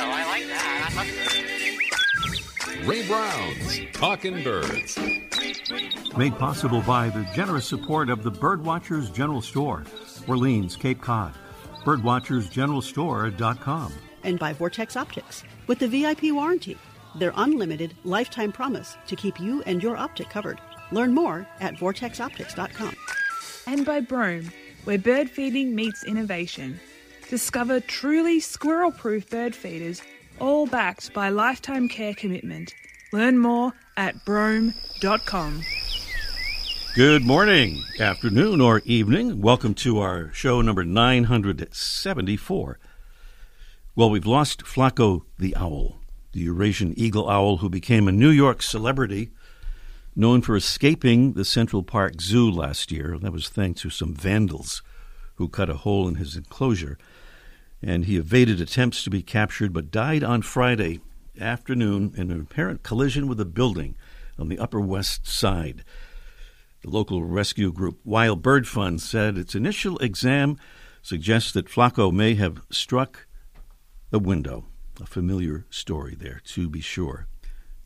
Oh, I like that. Love Ray Brown's Talking Birds. Made possible by the generous support of the Birdwatchers General Store, Orleans, Cape Cod. Birdwatchersgeneralstore.com. And by Vortex Optics with the VIP warranty, their unlimited lifetime promise to keep you and your optic covered. Learn more at vortexoptics.com. And by Brome, where bird feeding meets innovation. Discover truly squirrel proof bird feeders, all backed by lifetime care commitment. Learn more at brome.com. Good morning, afternoon, or evening. Welcome to our show number 974. Well, we've lost Flaco the owl, the Eurasian eagle owl who became a New York celebrity, known for escaping the Central Park Zoo last year. That was thanks to some vandals who cut a hole in his enclosure. And he evaded attempts to be captured, but died on Friday afternoon in an apparent collision with a building on the Upper West Side. The local rescue group Wild Bird Fund said its initial exam suggests that Flaco may have struck a window. A familiar story there, to be sure.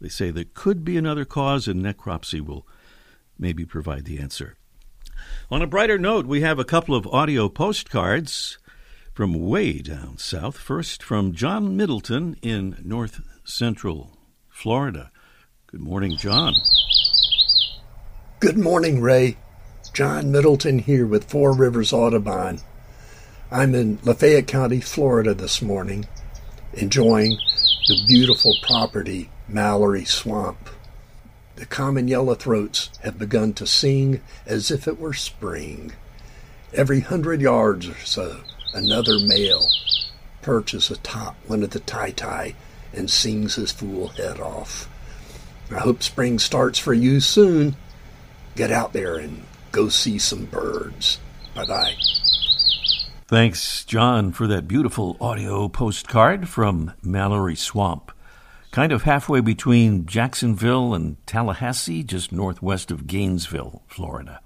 They say there could be another cause, and necropsy will maybe provide the answer. On a brighter note, we have a couple of audio postcards from way down south. First, from John Middleton in north central Florida. Good morning, John. Good morning, Ray. John Middleton here with Four Rivers Audubon. I'm in Lafayette County, Florida this morning, enjoying the beautiful property, Mallory Swamp. The common yellow throats have begun to sing as if it were spring. Every hundred yards or so, another male perches atop one of the tai and sings his fool head off. I hope spring starts for you soon get out there and go see some birds. Bye bye. Thanks, John, for that beautiful audio postcard from Mallory Swamp. Kind of halfway between Jacksonville and Tallahassee, just northwest of Gainesville, Florida.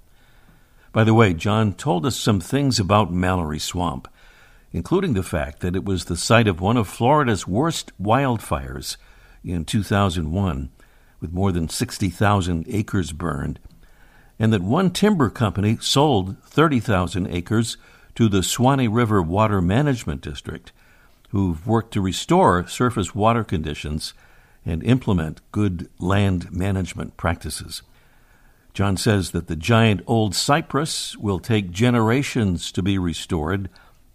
By the way, John told us some things about Mallory Swamp, including the fact that it was the site of one of Florida's worst wildfires in 2001, with more than 60,000 acres burned and that one timber company sold 30,000 acres to the Suwannee River Water Management District, who've worked to restore surface water conditions and implement good land management practices. John says that the giant old cypress will take generations to be restored,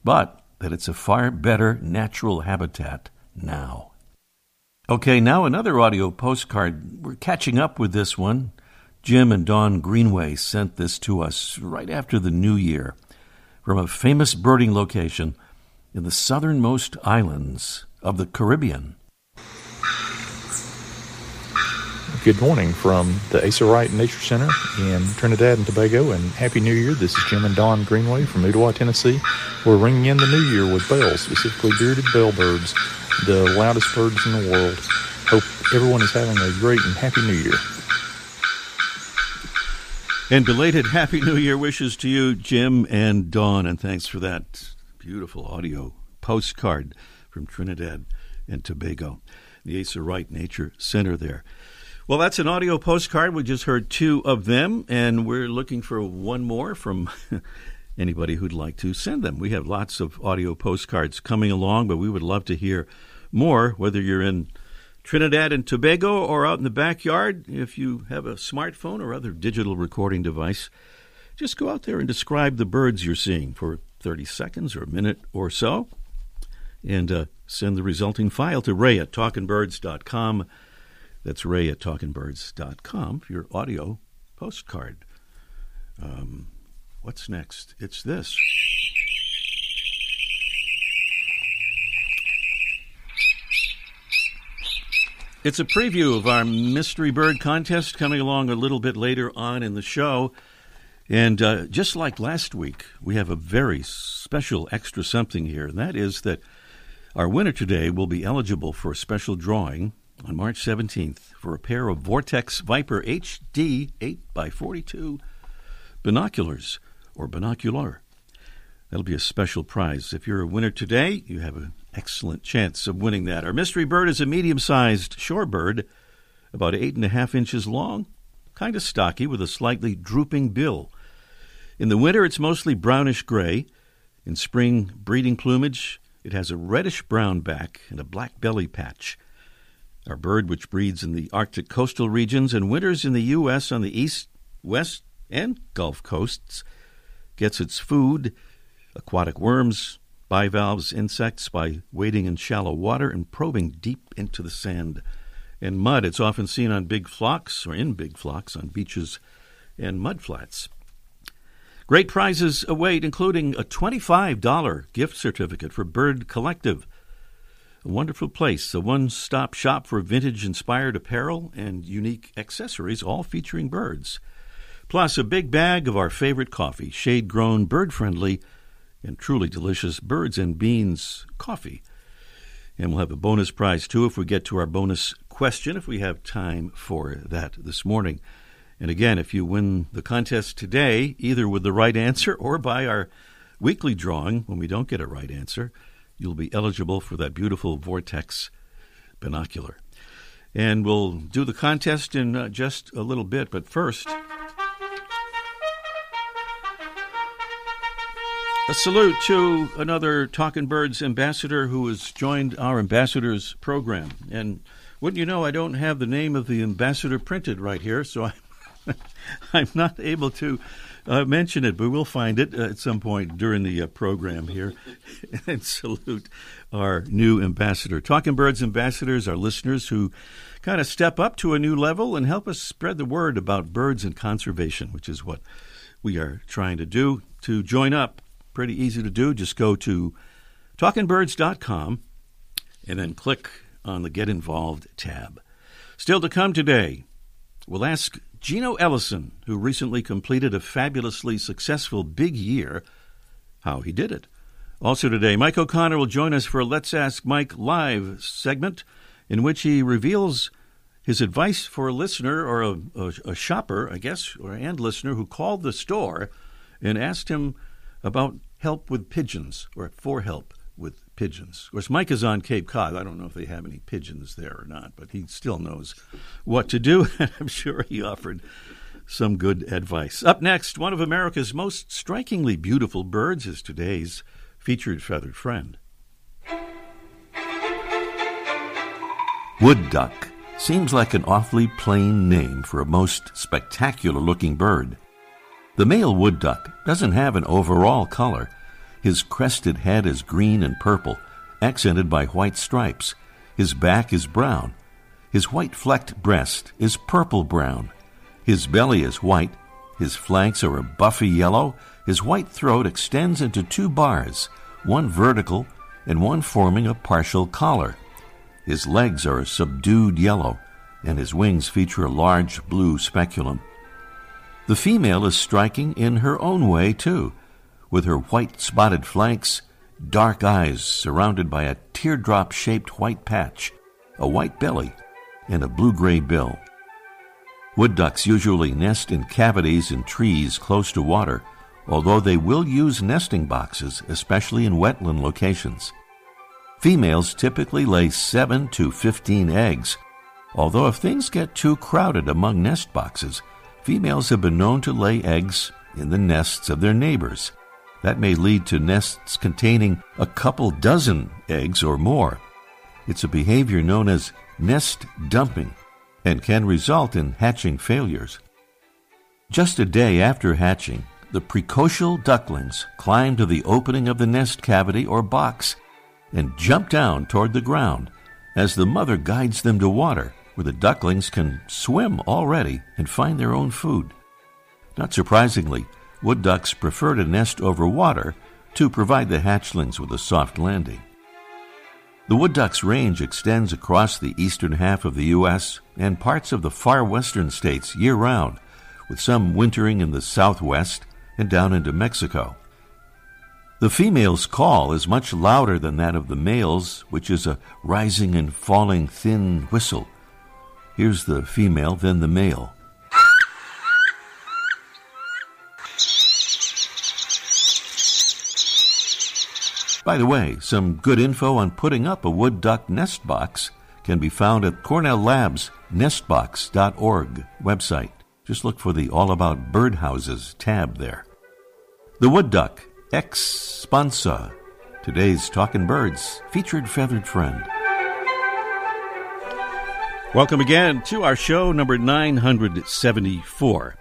but that it's a far better natural habitat now. Okay, now another audio postcard. We're catching up with this one. Jim and Dawn Greenway sent this to us right after the new year from a famous birding location in the southernmost islands of the Caribbean. Good morning from the Asa Wright Nature Center in Trinidad and Tobago, and Happy New Year. This is Jim and Dawn Greenway from Ooltewah, Tennessee. We're ringing in the new year with bells, specifically bearded bellbirds, the loudest birds in the world. Hope everyone is having a great and happy new year. And belated Happy New Year wishes to you, Jim and Dawn, and thanks for that beautiful audio postcard from Trinidad and Tobago, the Asa Wright Nature Center there. Well, that's an audio postcard. We just heard two of them, and we're looking for one more from anybody who'd like to send them. We have lots of audio postcards coming along, but we would love to hear more, whether you're in Trinidad and Tobago or out in the backyard, if you have a smartphone or other digital recording device, just go out there and describe the birds you're seeing for 30 seconds or a minute or so and uh, send the resulting file to ray at talkingbirds.com. That's ray at talkingbirds.com for your audio postcard. Um, what's next? It's this. It's a preview of our mystery bird contest coming along a little bit later on in the show. And uh, just like last week, we have a very special extra something here, and that is that our winner today will be eligible for a special drawing on March 17th for a pair of Vortex Viper HD 8x42 binoculars or binocular. That'll be a special prize. If you're a winner today, you have an excellent chance of winning that. Our mystery bird is a medium sized shorebird, about eight and a half inches long, kind of stocky with a slightly drooping bill. In the winter, it's mostly brownish gray. In spring breeding plumage, it has a reddish brown back and a black belly patch. Our bird, which breeds in the Arctic coastal regions and winters in the U.S. on the east, west, and Gulf coasts, gets its food, aquatic worms, bivalves, insects, by wading in shallow water and probing deep into the sand and mud. It's often seen on big flocks or in big flocks on beaches and mudflats. Great prizes await, including a $25 gift certificate for Bird Collective. A wonderful place, a one stop shop for vintage inspired apparel and unique accessories, all featuring birds. Plus, a big bag of our favorite coffee, shade grown, bird friendly, and truly delicious birds and beans coffee. And we'll have a bonus prize too if we get to our bonus question, if we have time for that this morning. And again, if you win the contest today, either with the right answer or by our weekly drawing when we don't get a right answer, you'll be eligible for that beautiful Vortex binocular. And we'll do the contest in uh, just a little bit, but first. A salute to another Talking Birds ambassador who has joined our ambassadors program. And wouldn't you know, I don't have the name of the ambassador printed right here, so I I'm not able to uh, mention it, but we'll find it uh, at some point during the uh, program here. and salute our new ambassador. Talking Birds ambassadors are listeners who kind of step up to a new level and help us spread the word about birds and conservation, which is what we are trying to do. To join up, pretty easy to do. Just go to talkingbirds.com and then click on the Get Involved tab. Still to come today, we'll ask Gino Ellison, who recently completed a fabulously successful big year, how he did it. Also today, Mike O'Connor will join us for a Let's Ask Mike live segment in which he reveals his advice for a listener or a, a, a shopper, I guess, or and listener who called the store and asked him about help with pigeons or for help pigeons. Of course, Mike is on Cape Cod. I don't know if they have any pigeons there or not, but he still knows what to do, and I'm sure he offered some good advice. Up next, one of America's most strikingly beautiful birds is today's featured feathered friend. Wood duck seems like an awfully plain name for a most spectacular looking bird. The male wood duck doesn't have an overall color his crested head is green and purple, accented by white stripes. His back is brown. His white flecked breast is purple brown. His belly is white. His flanks are a buffy yellow. His white throat extends into two bars, one vertical and one forming a partial collar. His legs are a subdued yellow, and his wings feature a large blue speculum. The female is striking in her own way, too with her white spotted flanks, dark eyes surrounded by a teardrop shaped white patch, a white belly, and a blue gray bill. Wood ducks usually nest in cavities in trees close to water, although they will use nesting boxes, especially in wetland locations. Females typically lay 7 to 15 eggs, although if things get too crowded among nest boxes, females have been known to lay eggs in the nests of their neighbors. That may lead to nests containing a couple dozen eggs or more. It's a behavior known as nest dumping and can result in hatching failures. Just a day after hatching, the precocial ducklings climb to the opening of the nest cavity or box and jump down toward the ground as the mother guides them to water where the ducklings can swim already and find their own food. Not surprisingly, Wood ducks prefer to nest over water to provide the hatchlings with a soft landing. The wood duck's range extends across the eastern half of the U.S. and parts of the far western states year round, with some wintering in the southwest and down into Mexico. The female's call is much louder than that of the male's, which is a rising and falling thin whistle. Here's the female, then the male. By the way, some good info on putting up a wood duck nest box can be found at Cornell Labs nestbox.org website. Just look for the All About Birdhouses tab there. The wood duck, Aix sponsa, today's Talking Birds featured feathered friend. Welcome again to our show number 974.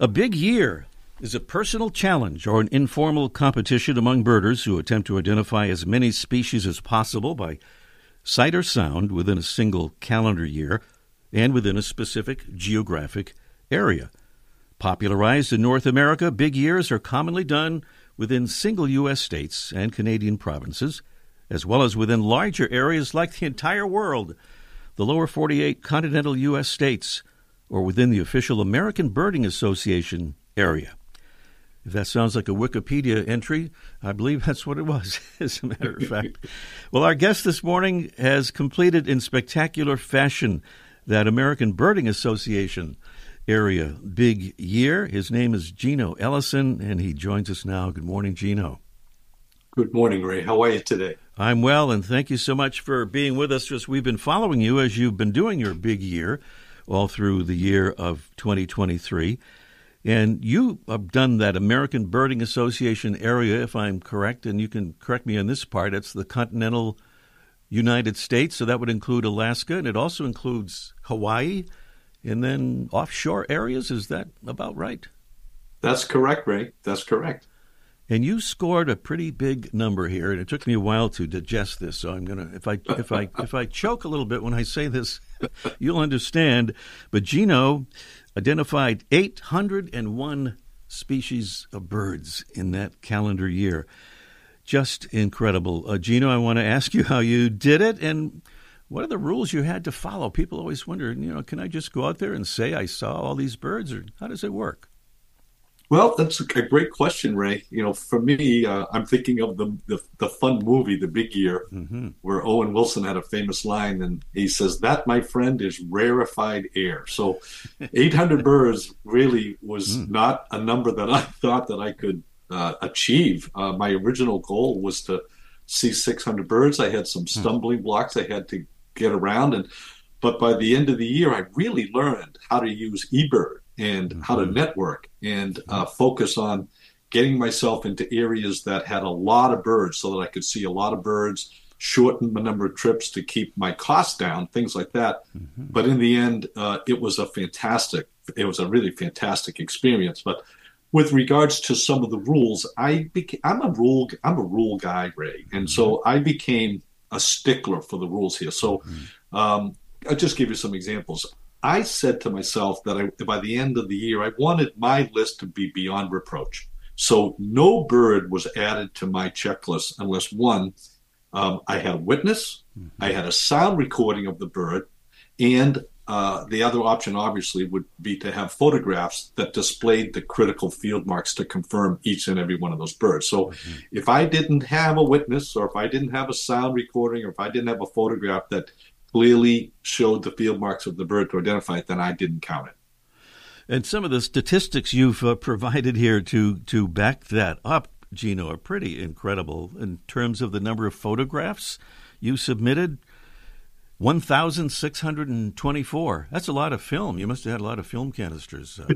A big year is a personal challenge or an informal competition among birders who attempt to identify as many species as possible by sight or sound within a single calendar year and within a specific geographic area. Popularized in North America, big years are commonly done within single U.S. states and Canadian provinces, as well as within larger areas like the entire world, the lower 48 continental U.S. states, or within the official American Birding Association area. If that sounds like a Wikipedia entry, I believe that's what it was, as a matter of fact. well, our guest this morning has completed in spectacular fashion that American Birding Association area big year. His name is Gino Ellison, and he joins us now. Good morning, Gino. Good morning, Ray. How are you today? I'm well, and thank you so much for being with us. Just we've been following you as you've been doing your big year all through the year of 2023. And you have done that American Birding Association area, if I'm correct, and you can correct me on this part. It's the continental United States, so that would include Alaska, and it also includes Hawaii, and then offshore areas. Is that about right? That's correct, Ray. That's correct. And you scored a pretty big number here, and it took me a while to digest this. So I'm gonna, if I if I if I choke a little bit when I say this, you'll understand. But Gino identified 801 species of birds in that calendar year. Just incredible. Uh, Gino, I want to ask you how you did it and what are the rules you had to follow? People always wonder, you know, can I just go out there and say I saw all these birds or how does it work? Well, that's a great question, Ray. You know, for me, uh, I'm thinking of the, the, the fun movie, The Big Year, mm-hmm. where Owen Wilson had a famous line, and he says, "That, my friend, is rarefied air." So, 800 birds really was mm. not a number that I thought that I could uh, achieve. Uh, my original goal was to see 600 birds. I had some hmm. stumbling mm. blocks I had to get around, and but by the end of the year, I really learned how to use eBird and mm-hmm. how to network and uh, focus on getting myself into areas that had a lot of birds so that I could see a lot of birds, shorten the number of trips to keep my costs down, things like that. Mm-hmm. But in the end, uh, it was a fantastic, it was a really fantastic experience. But with regards to some of the rules, I became, I'm a rule, I'm a rule guy, Ray. And so mm-hmm. I became a stickler for the rules here. So mm-hmm. um, I'll just give you some examples. I said to myself that I, by the end of the year, I wanted my list to be beyond reproach. So no bird was added to my checklist unless one, um, I had a witness, mm-hmm. I had a sound recording of the bird, and uh, the other option obviously would be to have photographs that displayed the critical field marks to confirm each and every one of those birds. So mm-hmm. if I didn't have a witness, or if I didn't have a sound recording, or if I didn't have a photograph that clearly showed the field marks of the bird to identify it, then I didn't count it. And some of the statistics you've uh, provided here to to back that up, Gino, are pretty incredible in terms of the number of photographs you submitted. 1,624. That's a lot of film. You must have had a lot of film canisters. Uh,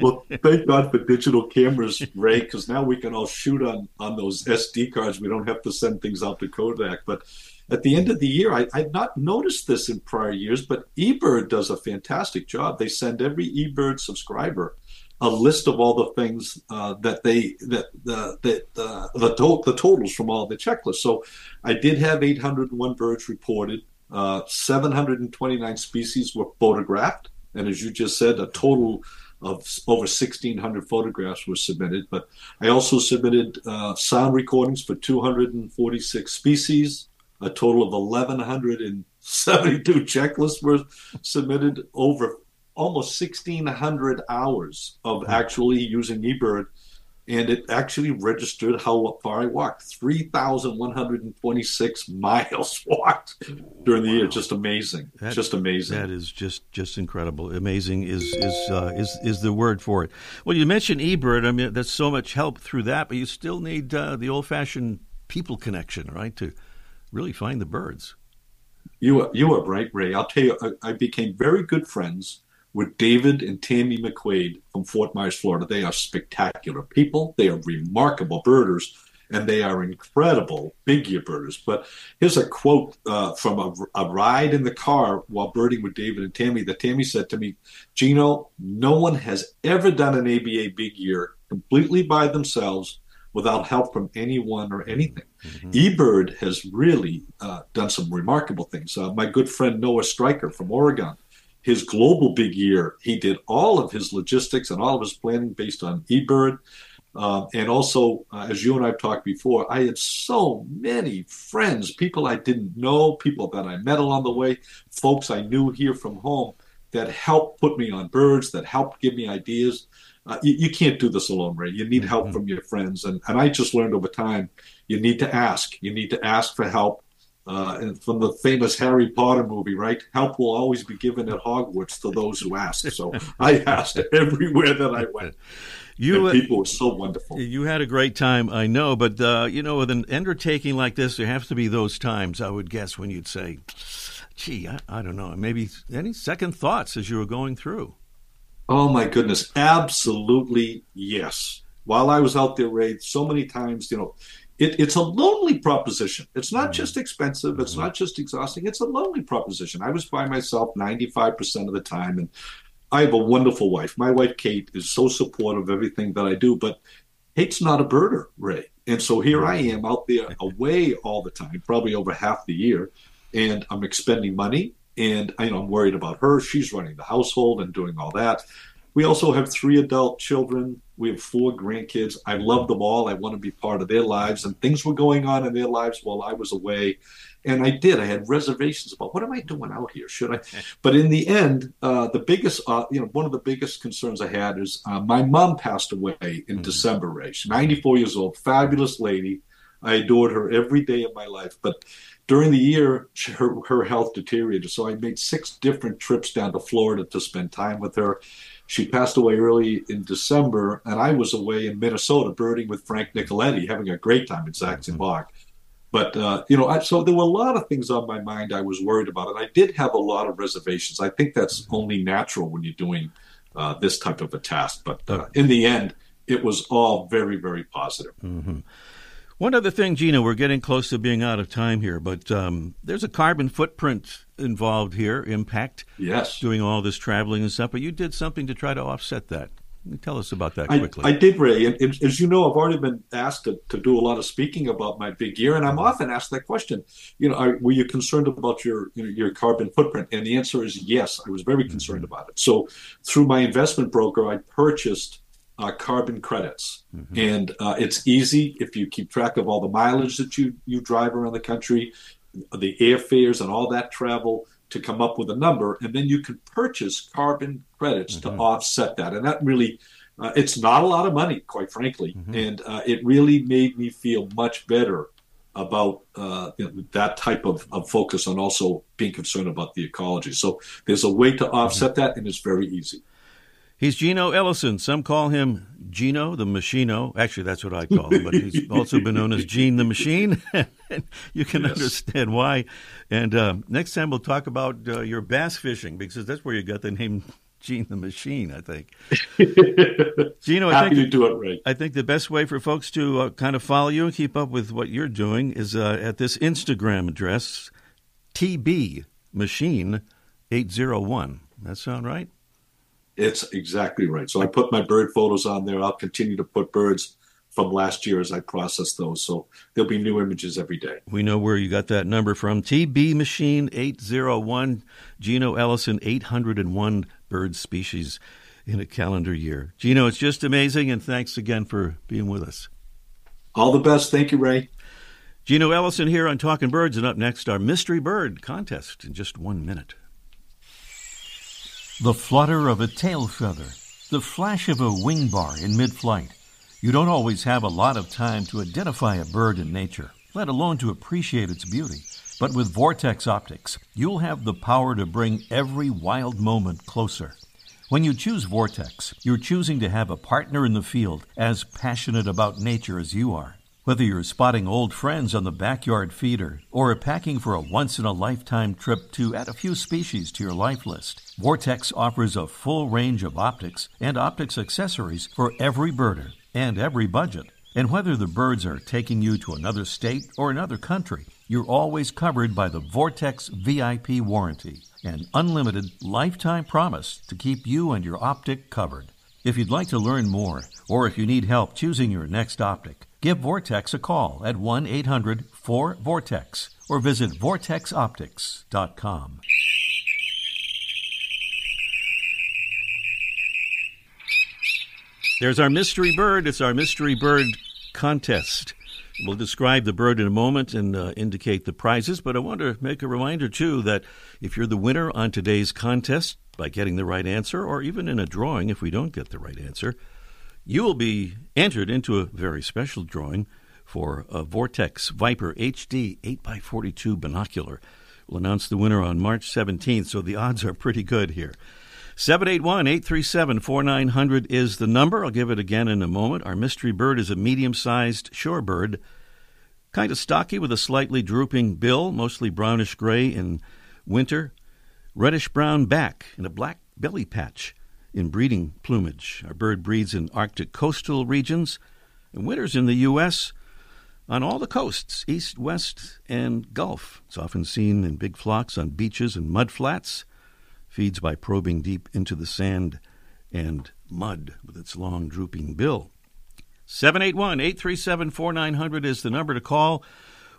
well, thank God for digital cameras, Ray, because now we can all shoot on, on those SD cards. We don't have to send things out to Kodak. But at the end of the year, I, I'd not noticed this in prior years, but eBird does a fantastic job. They send every eBird subscriber a list of all the things uh, that they that the that uh, the to- the totals from all the checklists. So I did have 801 birds reported. Uh, 729 species were photographed, and as you just said, a total of over 1,600 photographs were submitted. But I also submitted uh, sound recordings for 246 species a total of 1,172 checklists were submitted over almost 1,600 hours of actually using eBird. And it actually registered how far I walked 3,126 miles walked during the wow. year. Just amazing. That, just amazing. That is just just incredible. Amazing is is uh, is is the word for it. Well, you mentioned eBird. I mean, there's so much help through that, but you still need uh, the old fashioned people connection, right? To really find the birds. You are, you are right, Ray. I'll tell you, I, I became very good friends with David and Tammy McQuaid from Fort Myers, Florida. They are spectacular people. They are remarkable birders, and they are incredible big year birders. But here's a quote uh, from a, a, ride in the car while birding with David and Tammy that Tammy said to me, Gino, no one has ever done an ABA big year completely by themselves without help from anyone or anything. Mm-hmm. eBird has really uh, done some remarkable things. Uh, my good friend Noah Strycker from Oregon, his global big year, he did all of his logistics and all of his planning based on eBird. Uh, and also, uh, as you and I've talked before, I had so many friends, people I didn't know, people that I met along the way, folks I knew here from home that helped put me on birds, that helped give me ideas. Uh, you, you, can't do this alone, Ray. You need help mm-hmm. from your friends. And, and I just learned over time, you need to ask. You need to ask for help. Uh, and from the famous Harry Potter movie, right? Help will always be given at Hogwarts to those who ask. So I asked everywhere that I went. You, and people were so wonderful. You had a great time, I know, but uh, you know, with an undertaking like this, there have to be those times. I would guess when you'd say, "Gee, I, I don't know," maybe any second thoughts as you were going through. Oh my goodness, absolutely yes. While I was out there, Ray, so many times, you know, it, it's a lonely proposition. It's not mm-hmm. just expensive. It's mm-hmm. not just exhausting. It's a lonely proposition. I was by myself 95% of the time. And I have a wonderful wife. My wife, Kate, is so supportive of everything that I do. But Kate's not a birder, Ray. And so here I am out there away all the time, probably over half the year. And I'm expending money and you know, I'm worried about her. She's running the household and doing all that. We also have three adult children. We have four grandkids. I love them all. I want to be part of their lives. And things were going on in their lives while I was away. And I did. I had reservations about what am I doing out here? Should I? But in the end, uh, the biggest, uh, you know, one of the biggest concerns I had is uh, my mom passed away in mm-hmm. December. Ray, 94 years old, fabulous lady. I adored her every day of my life. But during the year, her, her health deteriorated. So I made six different trips down to Florida to spend time with her. She passed away early in December, and I was away in Minnesota birding with Frank Nicoletti, having a great time at Sax-Zim mm-hmm. But, uh, you know, I, so there were a lot of things on my mind I was worried about, and I did have a lot of reservations. I think that's mm-hmm. only natural when you're doing uh, this type of a task. But uh, in the end, it was all very, very positive. Mm-hmm. One other thing, Gino, we're getting close to being out of time here, but um, there's a carbon footprint involved here, impact. Yes. Doing all this traveling and stuff, but you did something to try to offset that. Tell us about that quickly. I, I did, Ray. And, as you know, I've already been asked to, to do a lot of speaking about my big year, and I'm mm-hmm. often asked that question. You know, are, were you concerned about your your carbon footprint? And the answer is yes. I was very concerned mm-hmm. about it. So, through my investment broker, I purchased uh, carbon credits, mm-hmm. and uh, it's easy if you keep track of all the mileage that you you drive around the country, the airfares, and all that travel to come up with a number, and then you can purchase carbon credits mm-hmm. to offset that, and that really. Uh, it's not a lot of money, quite frankly, mm-hmm. and uh, it really made me feel much better about uh, you know, that type of, of, focus on also being concerned about the ecology. So there's a way to offset mm-hmm. that, and it's very easy. He's Gino Ellison. Some call him Gino the Machino. Actually, that's what I call him, but he's also been known as Gene the Machine. you can yes. understand why. And uh, next time we'll talk about uh, your bass fishing because that's where you got the name Gene the Machine, I think. Gino, I Happy think, to do it right. I think the best way for folks to uh, kind of follow you and keep up with what you're doing is uh, at this Instagram address, TB Machine 801. That sound right? It's exactly right. So I put my bird photos on there. I'll continue to put birds from last year as I process those. So there'll be new images every day. We know where you got that number from. TB Machine 801, Gino Ellison 801 bird species in a calendar year. Gino, it's just amazing, and thanks again for being with us. All the best. Thank you, Ray. Gino Ellison here on Talking Birds, and up next, our Mystery Bird contest in just one minute. The flutter of a tail feather, the flash of a wing bar in mid flight. You don't always have a lot of time to identify a bird in nature, let alone to appreciate its beauty. But with Vortex Optics, you'll have the power to bring every wild moment closer. When you choose Vortex, you're choosing to have a partner in the field as passionate about nature as you are. Whether you're spotting old friends on the backyard feeder or packing for a once in a lifetime trip to add a few species to your life list, Vortex offers a full range of optics and optics accessories for every birder and every budget. And whether the birds are taking you to another state or another country, you're always covered by the Vortex VIP warranty, an unlimited lifetime promise to keep you and your optic covered. If you'd like to learn more, or if you need help choosing your next optic, give Vortex a call at 1 800 4 Vortex or visit vortexoptics.com. There's our mystery bird. It's our mystery bird contest. We'll describe the bird in a moment and uh, indicate the prizes, but I want to make a reminder, too, that if you're the winner on today's contest by getting the right answer, or even in a drawing if we don't get the right answer, you will be entered into a very special drawing for a Vortex Viper HD 8x42 binocular. We'll announce the winner on March 17th, so the odds are pretty good here. 781 837 4900 is the number. I'll give it again in a moment. Our mystery bird is a medium sized shorebird, kind of stocky with a slightly drooping bill, mostly brownish gray in winter, reddish brown back, and a black belly patch in breeding plumage. Our bird breeds in Arctic coastal regions and winters in the U.S. on all the coasts, east, west, and Gulf. It's often seen in big flocks on beaches and mud flats feeds by probing deep into the sand and mud with its long drooping bill. 781 837 4900 is the number to call.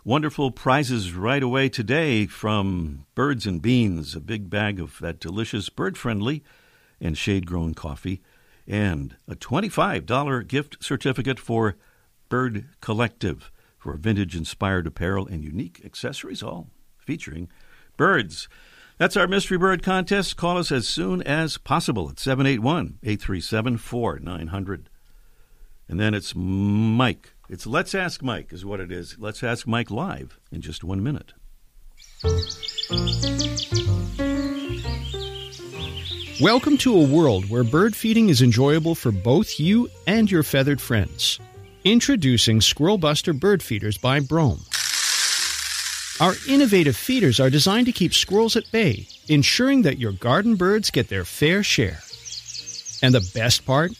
Wonderful prizes right away today from Birds and Beans, a big bag of that delicious bird friendly and shade grown coffee, and a $25 gift certificate for Bird Collective for vintage inspired apparel and unique accessories, all featuring birds. That's our Mystery Bird contest. Call us as soon as possible at 781 837 4900. And then it's Mike. It's Let's Ask Mike, is what it is. Let's Ask Mike live in just one minute. Welcome to a world where bird feeding is enjoyable for both you and your feathered friends. Introducing Squirrel Buster Bird Feeders by Brome. Our innovative feeders are designed to keep squirrels at bay, ensuring that your garden birds get their fair share. And the best part?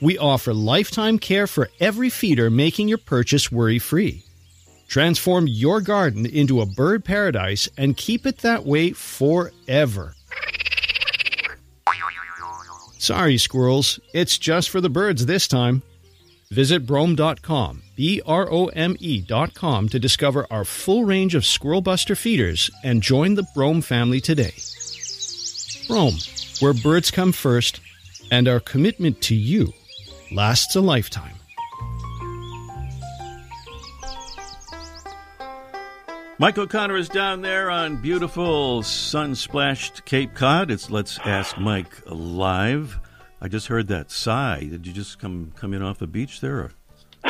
We offer lifetime care for every feeder, making your purchase worry free. Transform your garden into a bird paradise and keep it that way forever. Sorry, squirrels, it's just for the birds this time. Visit Brome.com, B R O M E.com, to discover our full range of Squirrel Buster feeders and join the Brome family today. Brome, where birds come first, and our commitment to you lasts a lifetime. Mike O'Connor is down there on beautiful sun splashed Cape Cod. It's Let's Ask Mike live. I just heard that sigh. Did you just come come in off the beach there? Or?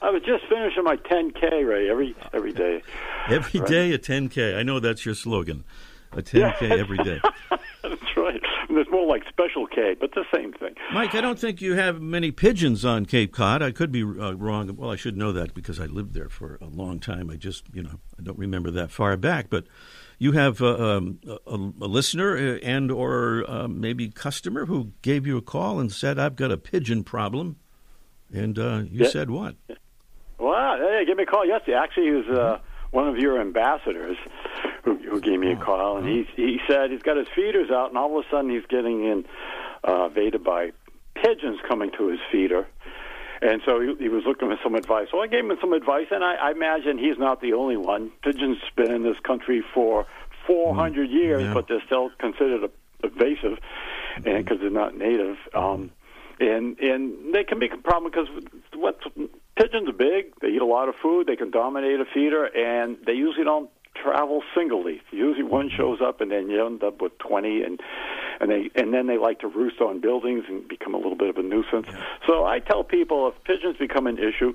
I was just finishing my 10K, Ray, every every day. Every right? day a 10K. I know that's your slogan. A 10K yeah. every day. right. It's more like Special K, but the same thing. Mike, I don't think you have many pigeons on Cape Cod. I could be uh, wrong. Well, I should know that because I lived there for a long time. I just, you know, I don't remember that far back, but you have uh, um, a, a, listener uh, and or uh, maybe customer who gave you a call and said, "I've got a pigeon problem," and uh, you yeah. said what? Well, hey, give me a call yesterday. Actually, he was uh, one of your ambassadors who, who gave me a call, and he he said he's got his feeders out, and all of a sudden he's getting invaded by pigeons coming to his feeder. And so he, he was looking for some advice. So I gave him some advice, and I, I imagine he's not the only one. Pigeons been in this country for 400 mm, years, yeah. but they're still considered invasive, and because they're not native. Um, and and they can be a problem because what pigeons are big. They eat a lot of food. They can dominate a feeder, and they usually don't travel singly. Usually one shows up, and then you end up with 20, and and they and then they like to roost on buildings and become a little bit of a nuisance. Yeah. So I tell people if pigeons become an issue,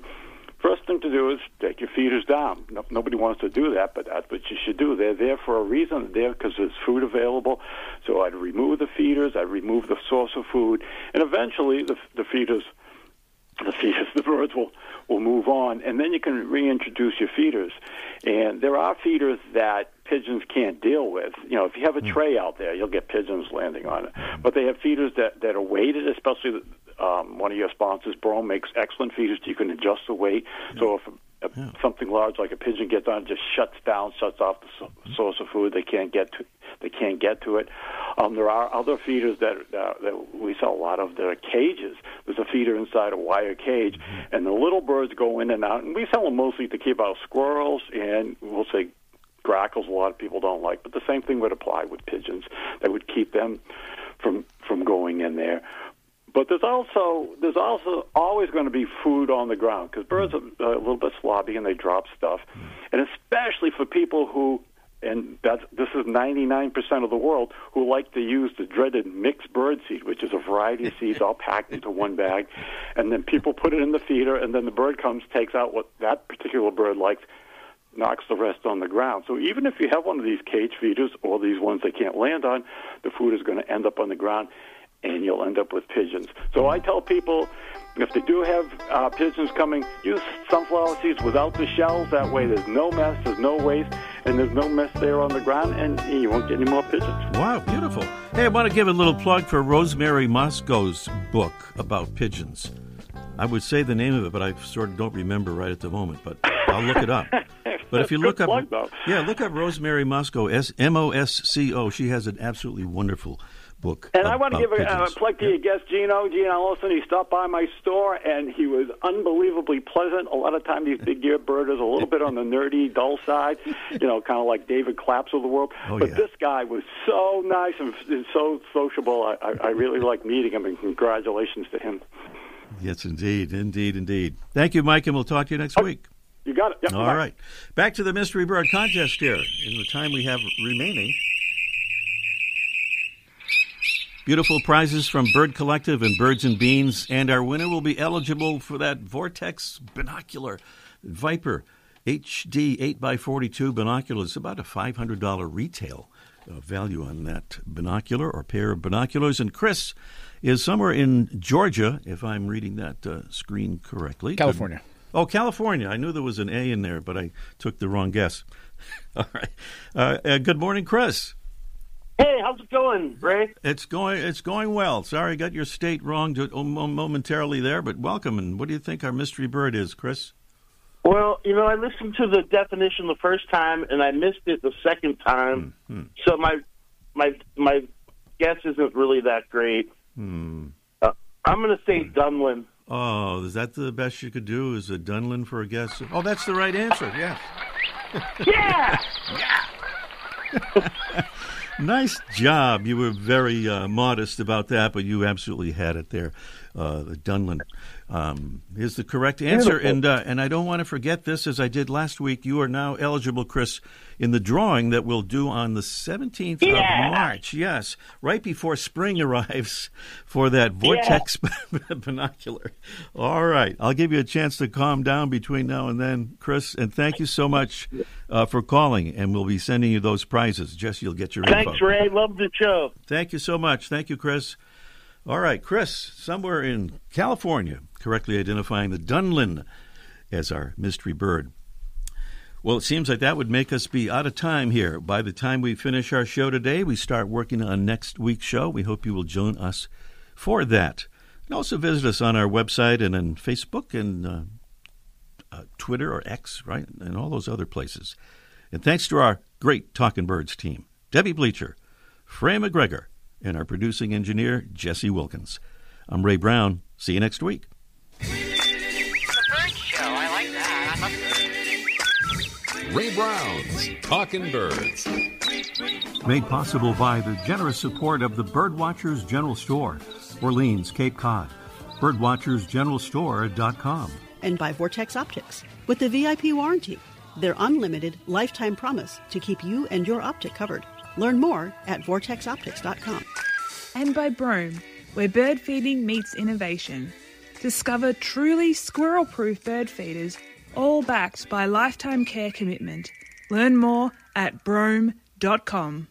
first thing to do is take your feeders down. No, nobody wants to do that, but that's what you should do. They're there for a reason. They're there because there's food available. So I'd remove the feeders. I'd remove the source of food, and eventually the, the feeders the feeders, the birds will will move on, and then you can reintroduce your feeders. And there are feeders that pigeons can't deal with. You know, if you have a tray out there, you'll get pigeons landing on it. But they have feeders that that are weighted, especially um, one of your sponsors, Brome, makes excellent feeders. You can adjust the weight. So if a, something large like a pigeon gets on, it just shuts down, shuts off the so- source of food. They can't get to they can't get to it. Um, there are other feeders that uh, that we sell a lot of. There are cages. There's a feeder inside a wire cage, and the little birds go in and out. And we sell them mostly to keep out squirrels and we'll say grackles. A lot of people don't like, but the same thing would apply with pigeons. That would keep them from from going in there. But there's also there's also always going to be food on the ground because birds are a little bit sloppy and they drop stuff, and especially for people who and that's this is 99% of the world who like to use the dreaded mixed bird seed, which is a variety of seeds all packed into one bag, and then people put it in the feeder, and then the bird comes, takes out what that particular bird likes, knocks the rest on the ground. So even if you have one of these cage feeders or these ones they can't land on, the food is going to end up on the ground, and you'll end up with pigeons. So I tell people. If they do have uh, pigeons coming, use sunflower seeds without the shells. That way, there's no mess, there's no waste, and there's no mess there on the ground, and you won't get any more pigeons. Wow, beautiful. Hey, I want to give a little plug for Rosemary Mosco's book about pigeons. I would say the name of it, but I sort of don't remember right at the moment, but I'll look it up. But if you look up, plug, yeah, look up Rosemary Mosco, S M O S C O. She has an absolutely wonderful book. And I want to give a, uh, plug to your guest, Gino. Gino Ellison, he stopped by my store, and he was unbelievably pleasant. A lot of times these big-eared birders are a little bit on the nerdy, dull side, you know, kind of like David Claps of the world. Oh, but yeah. this guy was so nice and, and so sociable. I, I, I really like meeting him, and congratulations to him. Yes, indeed, indeed, indeed. Thank you, Mike, and we'll talk to you next week. You got it. Yep, All right. Back to the Mystery Bird contest here in the time we have remaining. Beautiful prizes from Bird Collective and Birds and Beans, and our winner will be eligible for that Vortex binocular Viper HD 8x42 binocular. It's about a $500 retail uh, value on that binocular or pair of binoculars. And Chris is somewhere in Georgia, if I'm reading that uh, screen correctly. California. Oh, California. I knew there was an A in there, but I took the wrong guess. All right. Uh, uh, good morning, Chris. Hey, how's it going, Ray? It's going. It's going well. Sorry, I got your state wrong um, momentarily there, but welcome. And what do you think our mystery bird is, Chris? Well, you know, I listened to the definition the first time and I missed it the second time. Hmm. So my my my guess isn't really that great. Hmm. Uh, I'm going to say Dunlin. Oh, is that the best you could do? Is a Dunlin for a guess? Oh, that's the right answer. Yes. Yeah. Nice job. You were very uh, modest about that, but you absolutely had it there. Uh, the Dunlin um, is the correct answer, Beautiful. and uh, and I don't want to forget this, as I did last week. You are now eligible, Chris, in the drawing that we'll do on the seventeenth Yeah. of March. Yes, right before spring arrives for that vortex binocular. All right, I'll give you a chance to calm down between now and then, Chris, and thank you so much uh, for calling. And we'll be sending you those prizes. Jesse, you'll get your Thanks, info. Ray. Love the show. Thank you so much. Thank you, Chris. All right, Chris, somewhere in California, correctly identifying the Dunlin as our mystery bird. Well, it seems like that would make us be out of time here. By the time we finish our show today, we start working on next week's show. We hope you will join us for that. And also visit us on our website and on Facebook and uh, uh, Twitter or X, right? And all those other places. And thanks to our great Talking Birds team Debbie Bleacher, Frey McGregor, and our producing engineer, Jesse Wilkins. I'm Ray Brown. See you next week. The bird show. I like that. Ray Brown's Talking Birds. Made possible by the generous support of the Birdwatchers General Store, Orleans, Cape Cod. Birdwatchersgeneralstore.com. and by Vortex Optics with the VIP warranty, their unlimited lifetime promise to keep you and your optic covered. Learn more at vortexoptics.com. And by Brome, where bird feeding meets innovation. Discover truly squirrel proof bird feeders, all backed by lifetime care commitment. Learn more at brome.com.